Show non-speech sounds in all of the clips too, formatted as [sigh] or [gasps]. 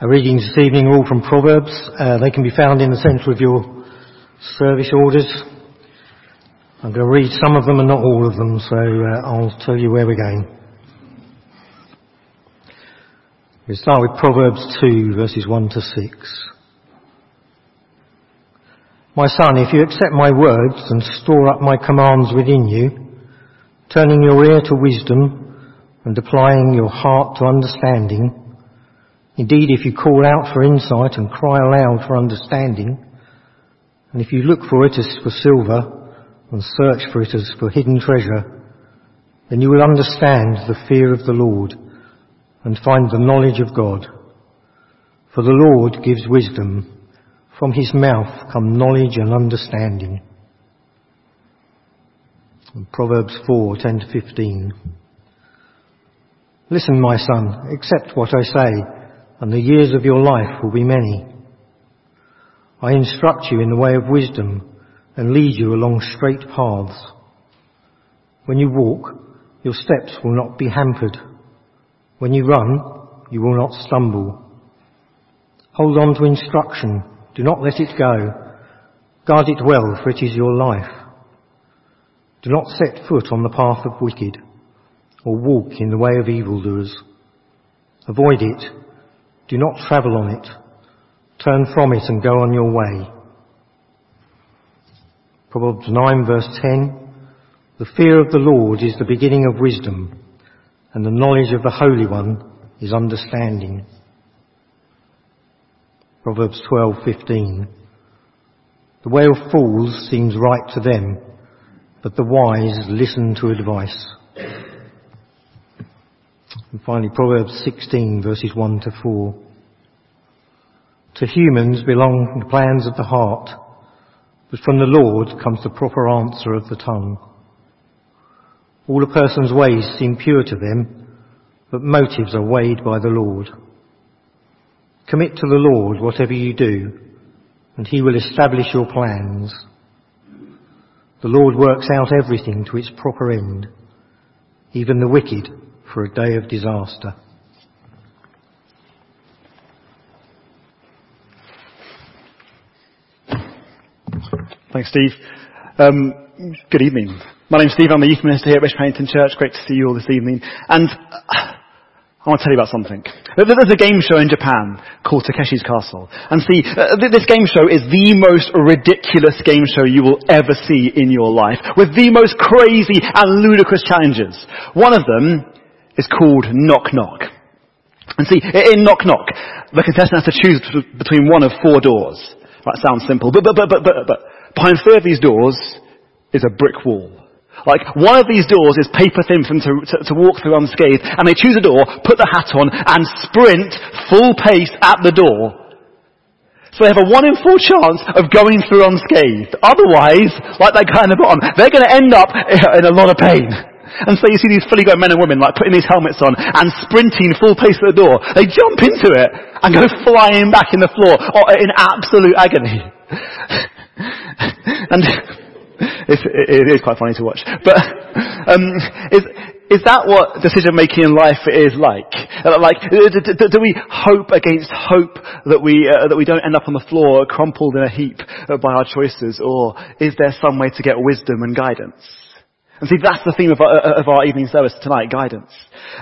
Our readings this evening are all from Proverbs. Uh, they can be found in the centre of your service orders. I'm going to read some of them and not all of them, so uh, I'll tell you where we're going. We start with Proverbs 2, verses 1 to 6. My son, if you accept my words and store up my commands within you, turning your ear to wisdom and applying your heart to understanding, indeed if you call out for insight and cry aloud for understanding, and if you look for it as for silver and search for it as for hidden treasure, then you will understand the fear of the Lord and find the knowledge of God. For the Lord gives wisdom from his mouth come knowledge and understanding. Proverbs 4, 10 to 15. Listen, my son, accept what I say, and the years of your life will be many. I instruct you in the way of wisdom and lead you along straight paths. When you walk, your steps will not be hampered. When you run, you will not stumble. Hold on to instruction do not let it go. Guard it well, for it is your life. Do not set foot on the path of wicked, or walk in the way of evildoers. Avoid it. Do not travel on it. Turn from it and go on your way. Proverbs 9 verse 10. The fear of the Lord is the beginning of wisdom, and the knowledge of the Holy One is understanding. Proverbs 12:15. The way of fools seems right to them, but the wise listen to advice. And finally, Proverbs 16 verses 1 to 4. To humans belong the plans of the heart, but from the Lord comes the proper answer of the tongue. All a person's ways seem pure to them, but motives are weighed by the Lord. Commit to the Lord whatever you do, and he will establish your plans. The Lord works out everything to its proper end, even the wicked for a day of disaster. Thanks, Steve. Um, good evening. My name's Steve. I'm the youth minister here at Bishop Hannington Church. Great to see you all this evening. And I want to tell you about something. There's a game show in Japan called Takeshi's Castle. And see, uh, this game show is the most ridiculous game show you will ever see in your life, with the most crazy and ludicrous challenges. One of them is called Knock Knock. And see, in Knock Knock, the contestant has to choose between one of four doors. That sounds simple, but, but, but, but, but, but behind three of these doors is a brick wall. Like, one of these doors is paper thin for them to, to, to, walk through unscathed, and they choose a door, put the hat on, and sprint full pace at the door. So they have a one in four chance of going through unscathed. Otherwise, like that guy in the bottom, they're going to end up [laughs] in a lot of pain. And so you see these fully grown men and women like putting these helmets on and sprinting full pace at the door. They jump into it and go flying back in the floor in absolute agony. [laughs] and it's, it is quite funny to watch. But um, is is that what decision making in life is like? Like, do we hope against hope that we uh, that we don't end up on the floor crumpled in a heap by our choices, or is there some way to get wisdom and guidance? And see, that's the theme of our, of our evening service tonight, guidance.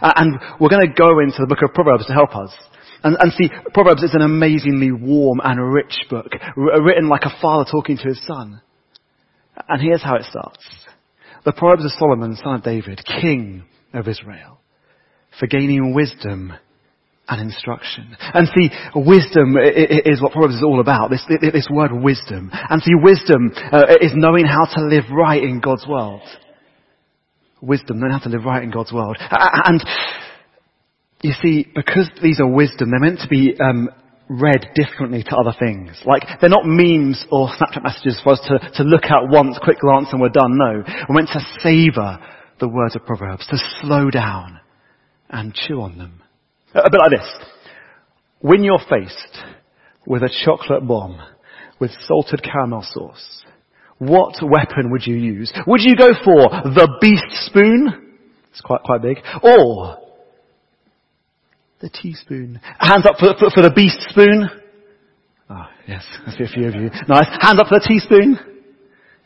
Uh, and we're going to go into the book of Proverbs to help us. And, and, see, Proverbs is an amazingly warm and rich book, written like a father talking to his son. And here's how it starts. The Proverbs of Solomon, son of David, king of Israel, for gaining wisdom and instruction. And see, wisdom is what Proverbs is all about, this, this word wisdom. And see, wisdom uh, is knowing how to live right in God's world. Wisdom, knowing how to live right in God's world. And you see, because these are wisdom, they're meant to be um, read differently to other things. Like, they're not memes or Snapchat messages for us to, to look at once, quick glance and we're done. No. We're meant to savor the words of Proverbs, to slow down and chew on them. A bit like this. When you're faced with a chocolate bomb with salted caramel sauce, what weapon would you use? Would you go for the beast spoon? It's quite, quite big. Or The teaspoon. Hands up for, for, for the beast spoon. Oh, yes, [laughs] I see a few of you. Nice. Hands up for the teaspoon.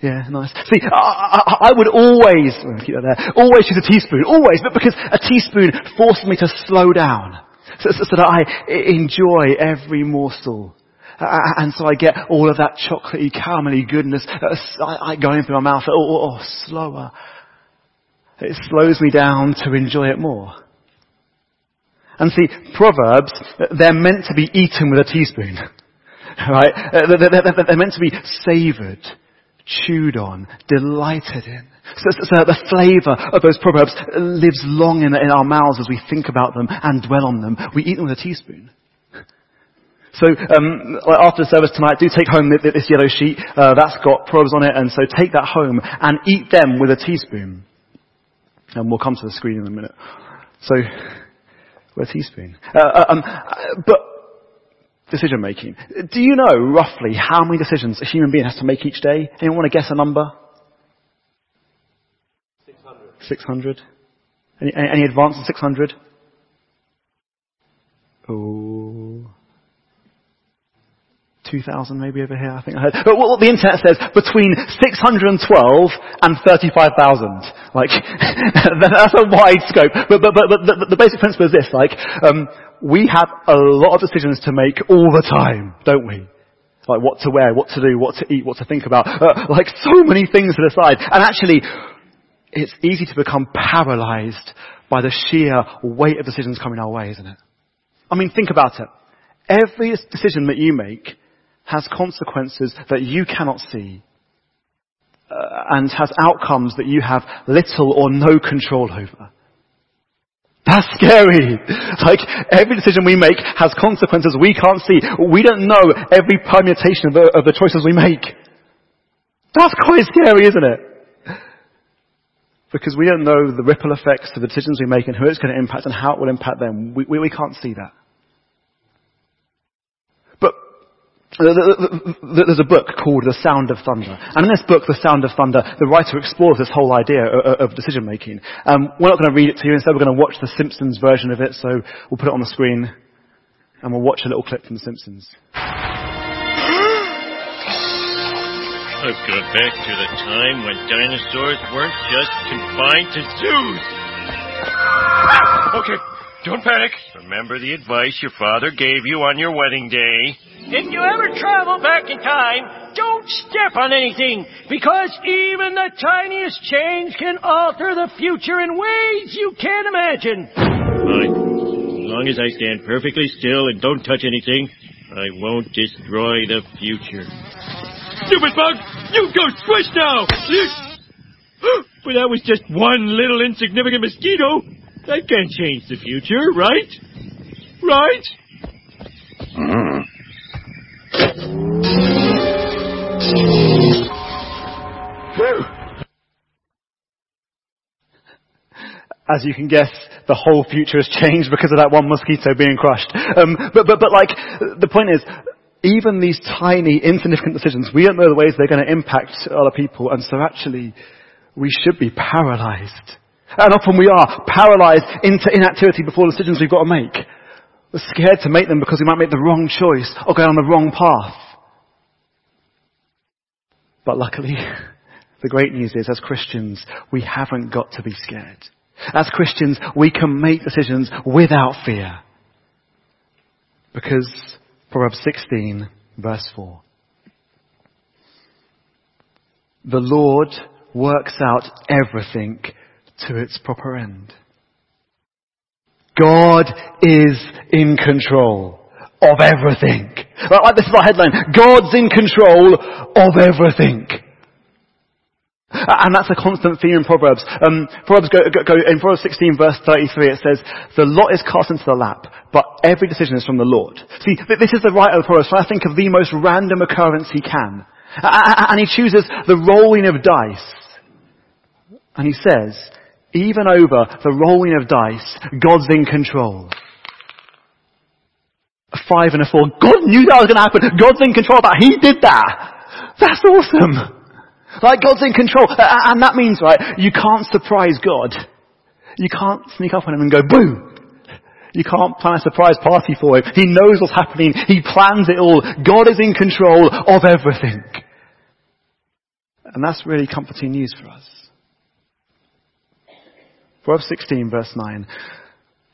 Yeah, nice. See, I, I, I would always, keep that there, always use a teaspoon, always, but because a teaspoon forces me to slow down, so, so, so that I enjoy every morsel. Uh, and so I get all of that chocolatey, caramelly goodness uh, going through my mouth. Oh, oh, oh, slower. It slows me down to enjoy it more. And see, Proverbs, they're meant to be eaten with a teaspoon. [laughs] Right? They're meant to be savoured chewed on, delighted in. So, so, the flavour of those proverbs lives long in, in our mouths as we think about them and dwell on them. We eat them with a teaspoon. So um, after the service tonight, do take home this yellow sheet. Uh, that's got proverbs on it, and so take that home and eat them with a teaspoon. And we'll come to the screen in a minute. So, with a teaspoon. Uh, uh um, but decision making. Do you know roughly how many decisions a human being has to make each day? Anyone want to guess a number? 600. 600? Any, any advance on 600? Oh. 2,000 maybe over here, I think I heard. But what the internet says, between 612 and 35,000. Like, [laughs] that's a wide scope. But, but, but, but the, the, basic principle is this, like, um, we have a lot of decisions to make all the time, don't we? Like what to wear, what to do, what to eat, what to think about. Uh, like so many things to decide. And actually, it's easy to become paralyzed by the sheer weight of decisions coming our way, isn't it? I mean, think about it. Every decision that you make has consequences that you cannot see uh, and has outcomes that you have little or no control over. That's scary. [laughs] Like, every decision we make has consequences we can't see. We don't know every permutation of the, of the choices we make. That's quite scary, isn't it? Because we don't know the ripple effects of the decisions we make and who it's going to impact and how it will impact them. We, we, we can't see that. There's a book called The Sound of Thunder. And in this book, The Sound of Thunder, the writer explores this whole idea of decision making. Um, we're not going to read it to you. Instead, we're going to watch the Simpsons version of it. So we'll put it on the screen and we'll watch a little clip from The Simpsons. I've gone back to the time when dinosaurs weren't just confined to zoos. Okay, don't panic. Remember the advice your father gave you on your wedding day. If you ever travel back in time, don't step on anything, because even the tiniest change can alter the future in ways you can't imagine. Fine. As long as I stand perfectly still and don't touch anything, I won't destroy the future. Stupid bug! You go squish now! [gasps] But that was just one little insignificant mosquito. That can't change the future, right? Right? Mm. As you can guess, the whole future has changed because of that one mosquito being crushed. Um, but, but, but like, the point is, even these tiny, insignificant decisions, we don't know the ways they're going to impact other people, and so actually, we should be paralyzed. And often we are paralyzed into inactivity before decisions we've got to make. We're scared to make them because we might make the wrong choice or go down the wrong path. But luckily, [laughs] the great news is as Christians, we haven't got to be scared. As Christians, we can make decisions without fear. Because Proverbs 16 verse 4. The Lord works out everything to its proper end. God is in control of everything. Like this is our headline. God's in control of everything. And that's a constant theme in Proverbs. Um, Proverbs go, go, go, in Proverbs 16 verse 33 it says, the lot is cast into the lap, but every decision is from the Lord. See, this is the writer of Proverbs trying to think of the most random occurrence he can. And he chooses the rolling of dice. And he says, even over the rolling of dice, God's in control. A five and a four. God knew that was going to happen. God's in control of that. He did that. That's awesome. Like God's in control. And that means, right, you can't surprise God. You can't sneak up on him and go, boo. You can't plan a surprise party for him. He knows what's happening. He plans it all. God is in control of everything. And that's really comforting news for us. Proverbs 16 verse 9.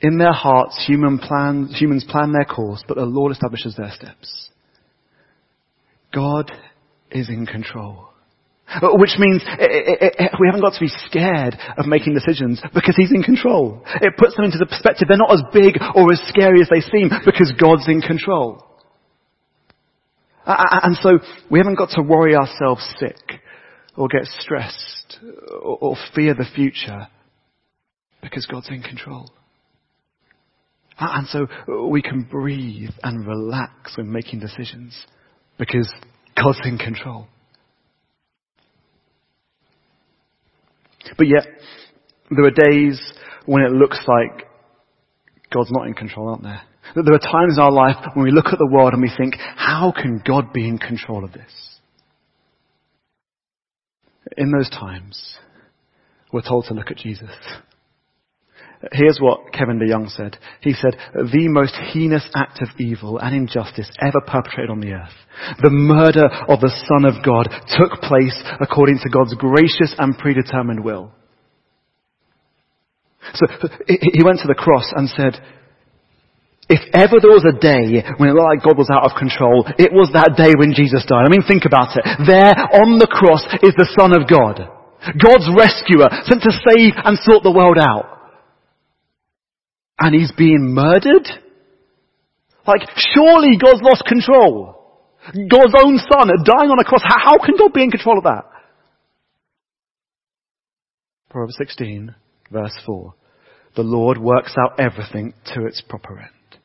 In their hearts, human plan, humans plan their course, but the Lord establishes their steps. God is in control. Uh, which means it, it, it, we haven't got to be scared of making decisions because He's in control. It puts them into the perspective they're not as big or as scary as they seem because God's in control. Uh, uh, and so we haven't got to worry ourselves sick or get stressed or fear the future because God's in control. And so uh, we can breathe and relax when making decisions because God's in control. But yet, there are days when it looks like God's not in control, aren't there? That There are times in our life when we look at the world and we think, how can God be in control of this? In those times, we're told to look at Jesus. Here's what Kevin DeYoung said. He said, the most heinous act of evil and injustice ever perpetrated on the earth, the murder of the Son of God, took place according to God's gracious and predetermined will. So he went to the cross and said, if ever there was a day when it looked like God was out of control, it was that day when Jesus died. I mean, think about it. There on the cross is the Son of God. God's rescuer, sent to save and sort the world out and he's being murdered? Like, surely God's lost control. God's own son dying on a cross. How, can God be in control of that? Proverbs 16, verse 4. The Lord works out everything to its proper end.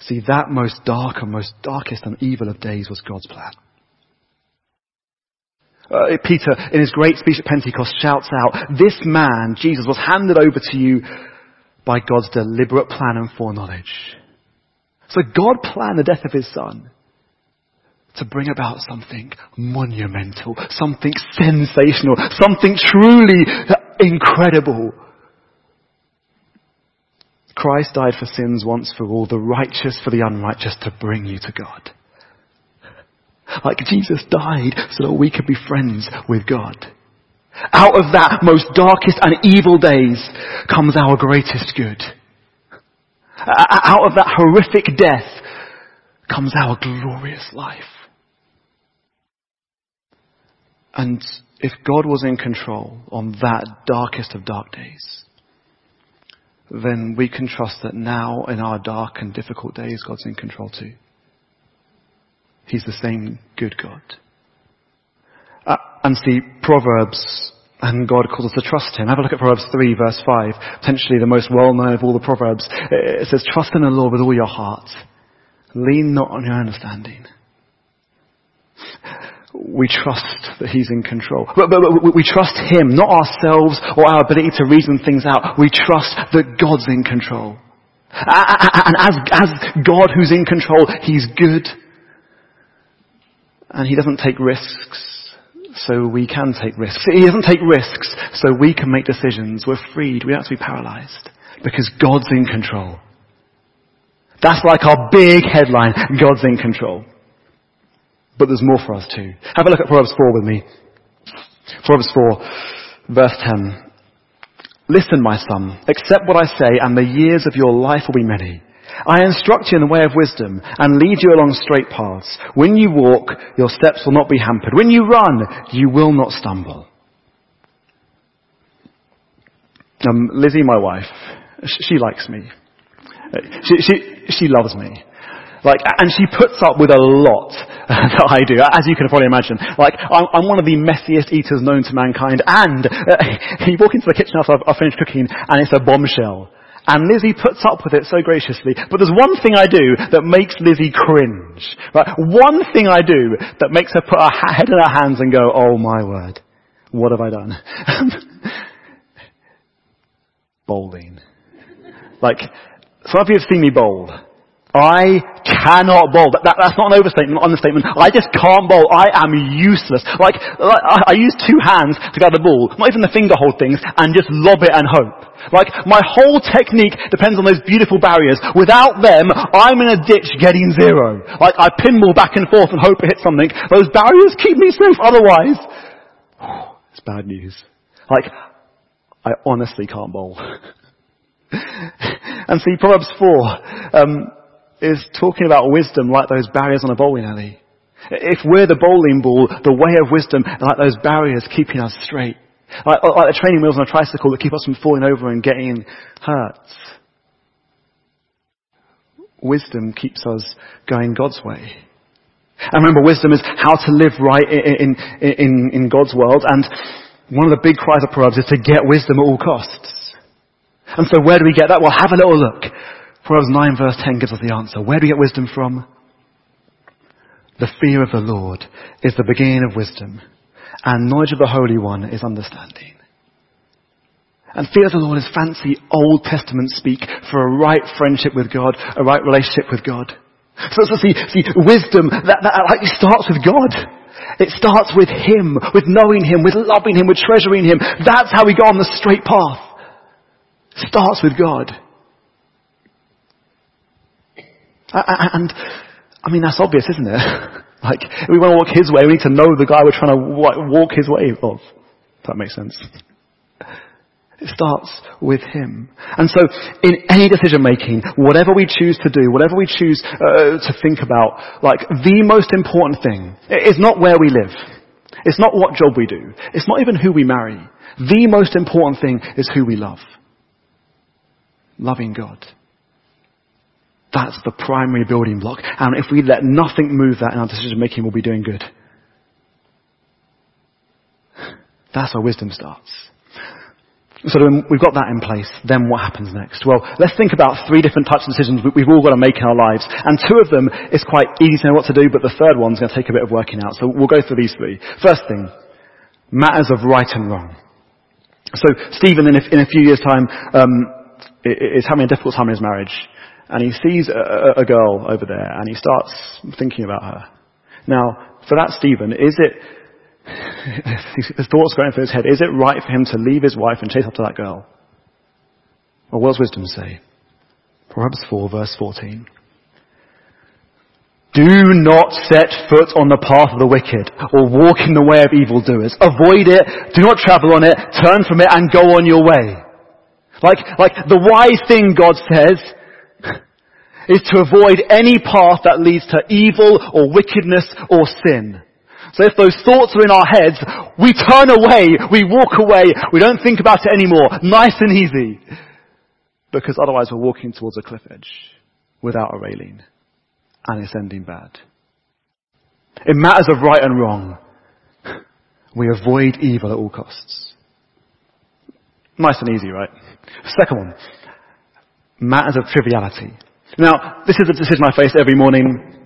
See, that most dark and most darkest and evil of days was God's plan. Uh, Peter, in his great speech at Pentecost, shouts out, This man, Jesus, was handed over to you by God's deliberate plan and foreknowledge. So God planned the death of his son to bring about something monumental, something sensational, something truly incredible. Christ died for sins once for all, the righteous for the unrighteous to bring you to God. Like Jesus died so that we could be friends with God. Out of that most darkest and evil days comes our greatest good. Out of that horrific death comes our glorious life. And if God was in control on that darkest of dark days, then we can trust that now in our dark and difficult days, God's in control too. He's the same good God. Uh, and see, Proverbs, and God calls us to trust Him. Have a look at Proverbs 3 verse 5, potentially the most well-known of all the Proverbs. It says, trust in the Lord with all your heart. Lean not on your understanding. We trust that He's in control. But, but, but we trust Him, not ourselves or our ability to reason things out. We trust that God's in control. And as, as God who's in control, He's good. And He doesn't take risks so we can take risks. He doesn't take risks so we can make decisions. We're freed. We don't have to be paralyzed because God's in control. That's like our big headline. God's in control. But there's more for us too. Have a look at Proverbs 4 with me. Proverbs 4, verse 10. Listen, my son, accept what I say and the years of your life will be many. I instruct you in the way of wisdom and lead you along straight paths. When you walk, your steps will not be hampered. When you run, you will not stumble. Um, Lizzie, my wife, she likes me. She, she, she loves me. Like, and she puts up with a lot [laughs] that I do, as you can probably imagine. Like, I'm, I'm one of the messiest eaters known to mankind, and uh, [laughs] you walk into the kitchen after I've, I've finished cooking, and it's a bombshell. And Lizzie puts up with it so graciously. But there's one thing I do that makes Lizzie cringe. Right? One thing I do that makes her put her head in her hands and go, oh my word. What have I done? [laughs] Bowling. Like, some of you have seen me bowl. I cannot bowl. That, that, that's not an overstatement, not an understatement. I just can't bowl. I am useless. Like, I, I use two hands to grab the ball, not even the finger hold things, and just lob it and hope. Like, my whole technique depends on those beautiful barriers. Without them, I'm in a ditch getting zero. Like, I pinball back and forth and hope it hits something. Those barriers keep me safe otherwise. [sighs] It's bad news. Like, I honestly can't bowl. [laughs] and see, Proverbs 4 um, is talking about wisdom like those barriers on a bowling alley. If we're the bowling ball, the way of wisdom, like those barriers keeping us straight. Like, like the training wheels on a tricycle that keep us from falling over and getting hurt. Wisdom keeps us going God's way. And remember, wisdom is how to live right in, in, in, in God's world. And one of the big cries of Proverbs is to get wisdom at all costs. And so where do we get that? Well, have a little look. Proverbs 9 verse 10 gives us the answer. Where do we get wisdom from? The fear of the Lord is the beginning of wisdom, and knowledge of the Holy One is understanding. And fear of the Lord is fancy Old Testament speak for a right friendship with God, a right relationship with God. So, so see, see, wisdom, that, that starts with God. It starts with Him, with knowing Him, with loving Him, with treasuring Him. That's how we go on the straight path. Starts with God. And, I mean, that's obvious, isn't it? [laughs] like, we want to walk His way, we need to know the guy we're trying to walk His way of. If that makes sense. It starts with Him. And so, in any decision making, whatever we choose to do, whatever we choose uh, to think about, like, the most important thing is not where we live. It's not what job we do. It's not even who we marry. The most important thing is who we love loving God. That's the primary building block. And if we let nothing move that in our decision making, we'll be doing good. That's where wisdom starts. So we've got that in place. Then what happens next? Well, let's think about three different types of decisions we've all got to make in our lives. And two of them is quite easy to know what to do, but the third one's going to take a bit of working out. So we'll go through these three. First thing, matters of right and wrong. So Stephen, in a, in a few years' time, um, is having a difficult time in his marriage. And he sees a, a, girl over there and he starts thinking about her. Now, for that Stephen, is it, [laughs] his thoughts going through his head, is it right for him to leave his wife and chase after that girl? Well, what does wisdom say? Proverbs 4 verse 14. Do not set foot on the path of the wicked or walk in the way of evildoers. Avoid it, do not travel on it, turn from it and go on your way. Like, like the wise thing God says is to avoid any path that leads to evil or wickedness or sin. So if those thoughts are in our heads, we turn away, we walk away, we don't think about it anymore. Nice and easy. Because otherwise we're walking towards a cliff edge without a railing. And it's ending bad. In matters of right and wrong, we avoid evil at all costs. Nice and easy, right? Second one, matters of triviality. Now, this is a decision I face every morning.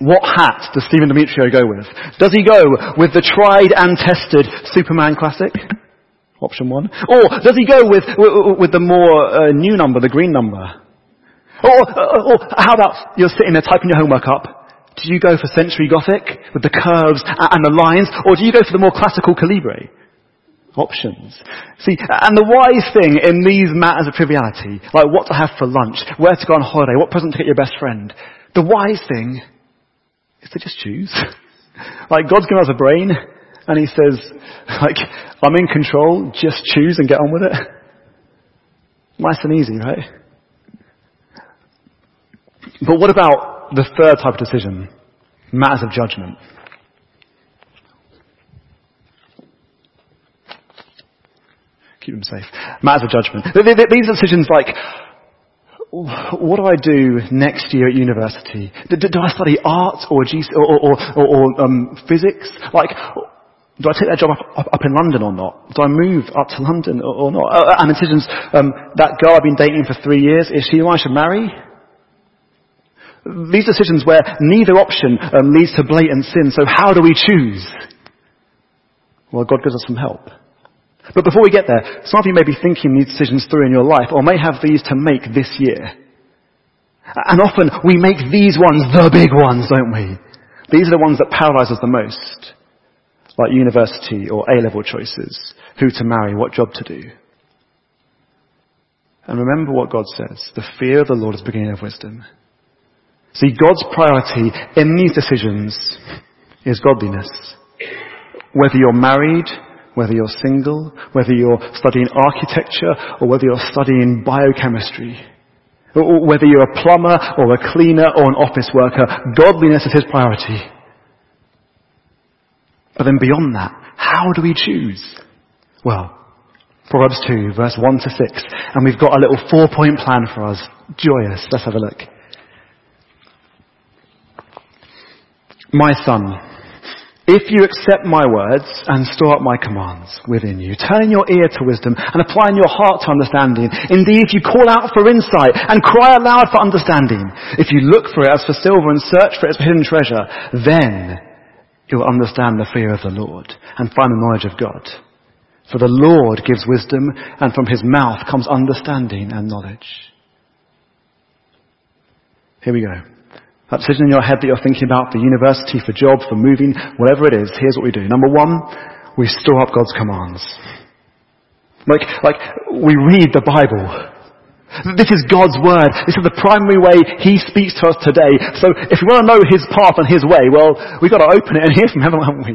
What hat does Stephen Demetrio go with? Does he go with the tried and tested Superman classic? Option one. Or does he go with, with the more uh, new number, the green number? Or, uh, or how about you're sitting there typing your homework up? Do you go for Century Gothic with the curves and the lines? Or do you go for the more classical Calibri? Options. See, and the wise thing in these matters of triviality, like what to have for lunch, where to go on holiday, what present to get your best friend, the wise thing is to just choose. [laughs] like God's given us a brain, and He says, [laughs] like, I'm in control, just choose and get on with it. Nice and easy, right? But what about the third type of decision? Matters of judgment. Keep them safe. Matters of judgment. These decisions like, what do I do next year at university? Do, do I study art or, G, or, or, or, um, physics? Like, do I take that job up, up, in London or not? Do I move up to London or, or not? Uh, and decisions, um, that girl I've been dating for three years, is she who I should marry? These decisions where neither option um, leads to blatant sin, so how do we choose? Well, God gives us some help. But before we get there, some of you may be thinking these decisions through in your life, or may have these to make this year. And often we make these ones the big ones, don't we? These are the ones that paralyze us the most. Like university or A-level choices. Who to marry, what job to do. And remember what God says. The fear of the Lord is the beginning of wisdom. See, God's priority in these decisions is godliness. Whether you're married, whether you're single, whether you're studying architecture, or whether you're studying biochemistry, or whether you're a plumber, or a cleaner, or an office worker, godliness is his priority. But then beyond that, how do we choose? Well, Proverbs 2, verse 1 to 6, and we've got a little four point plan for us. Joyous. Let's have a look. My son, if you accept my words and store up my commands within you, turn your ear to wisdom and apply in your heart to understanding. Indeed, if you call out for insight and cry aloud for understanding, if you look for it as for silver and search for it as for hidden treasure, then you'll understand the fear of the Lord and find the knowledge of God. For the Lord gives wisdom and from his mouth comes understanding and knowledge. Here we go. That decision in your head that you're thinking about for university, for job, for moving, whatever it is, here's what we do. Number one, we store up God's commands. Like, like, we read the Bible. This is God's Word. This is the primary way He speaks to us today. So if we want to know His path and His way, well, we've got to open it and hear from Him, [laughs] haven't we?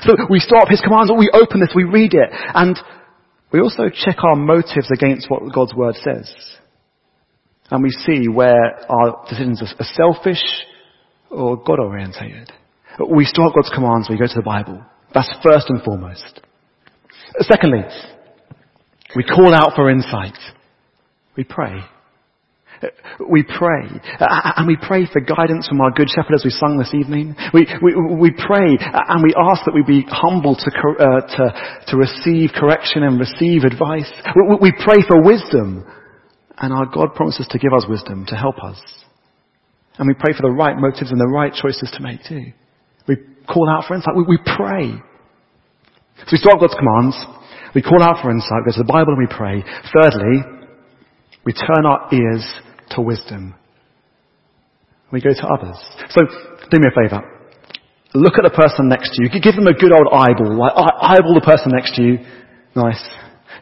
So we store up His commands, we open this, we read it, and we also check our motives against what God's Word says and we see where our decisions are selfish or God orientated. We up God's commands, we go to the Bible. That's first and foremost. Secondly, we call out for insight. We pray. We pray. And we pray for guidance from our good shepherd as we sung this evening. We, we, we pray and we ask that we be humble to, uh, to, to receive correction and receive advice. We, we pray for wisdom and our God promises to give us wisdom to help us. And we pray for the right motives and the right choices to make too. We call out for insight. We, we pray. So we start God's commands. We call out for insight. We go to the Bible and we pray. Thirdly, we turn our ears to wisdom. We go to others. So, do me a favour. Look at the person next to you. Give them a good old eyeball. Like, eyeball the person next to you. Nice.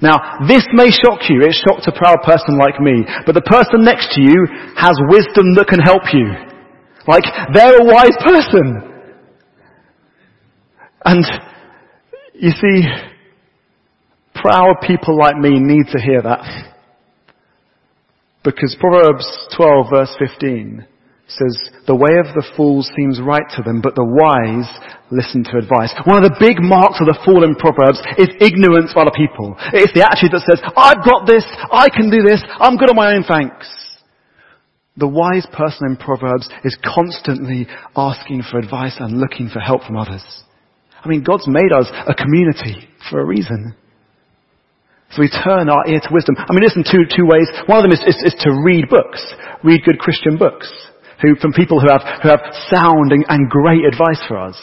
Now, this may shock you. It shocked a proud person like me. But the person next to you has wisdom that can help you. Like, they're a wise person. And, you see, proud people like me need to hear that. Because Proverbs 12 verse 15 says, the way of the fool seems right to them, but the wise listen to advice. One of the big marks of the fool in Proverbs is ignorance of other people. It's the attitude that says, I've got this, I can do this, I'm good on my own thanks. The wise person in Proverbs is constantly asking for advice and looking for help from others. I mean, God's made us a community for a reason. So we turn our ear to wisdom. I mean, listen, two, two ways. One of them is, is, is to read books. Read good Christian books who, from people who have, who have sound and, and great advice for us.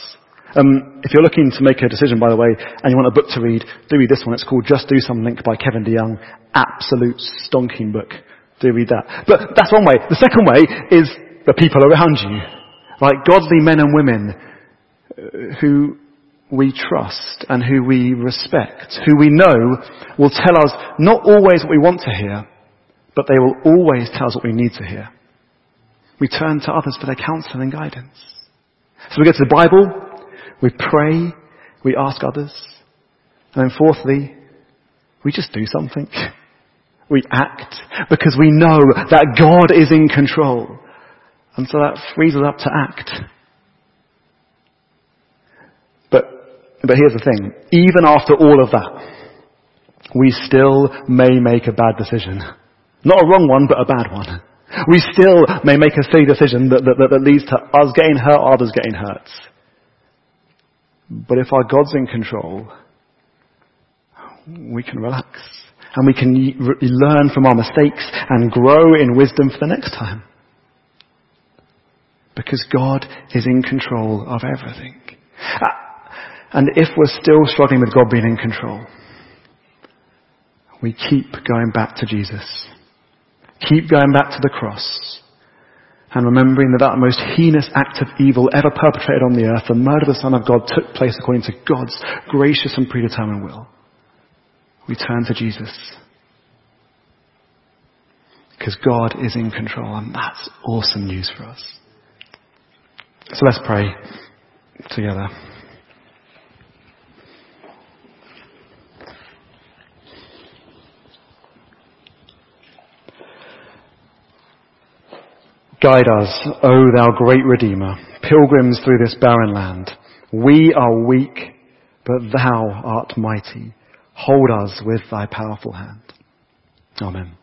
Um, if you're looking to make a decision, by the way, and you want a book to read, do read this one. It's called Just Do Something by Kevin DeYoung. Absolute stonking book. Do read that. But that's one way. The second way is the people around you. Like godly men and women uh, who we trust and who we respect, who we know will tell us not always what we want to hear, but they will always tell us what we need to hear. We turn to others for their counsel and guidance. So we go to the Bible, we pray, we ask others, and then fourthly, we just do something. [laughs] We act because we know that God is in control. And so that frees us up to act. But, but here's the thing. Even after all of that, we still may make a bad decision. Not a wrong one, but a bad one. We still may make a silly decision that, that, that leads to us getting hurt others getting hurt. But if our God's in control, we can relax. And we can learn from our mistakes and grow in wisdom for the next time. Because God is in control of everything. Uh, and if we're still struggling with God being in control, we keep going back to Jesus. Keep going back to the cross. and remembering that that most heinous act of evil ever perpetrated on the earth, the murder of the Son of God, took place according to God's gracious and predetermined will. We turn to Jesus. Because God is in control, and that's awesome news for us. So let's pray together. Guide us, O thou great Redeemer, pilgrims through this barren land. We are weak, but thou art mighty. Hold us with thy powerful hand. Amen.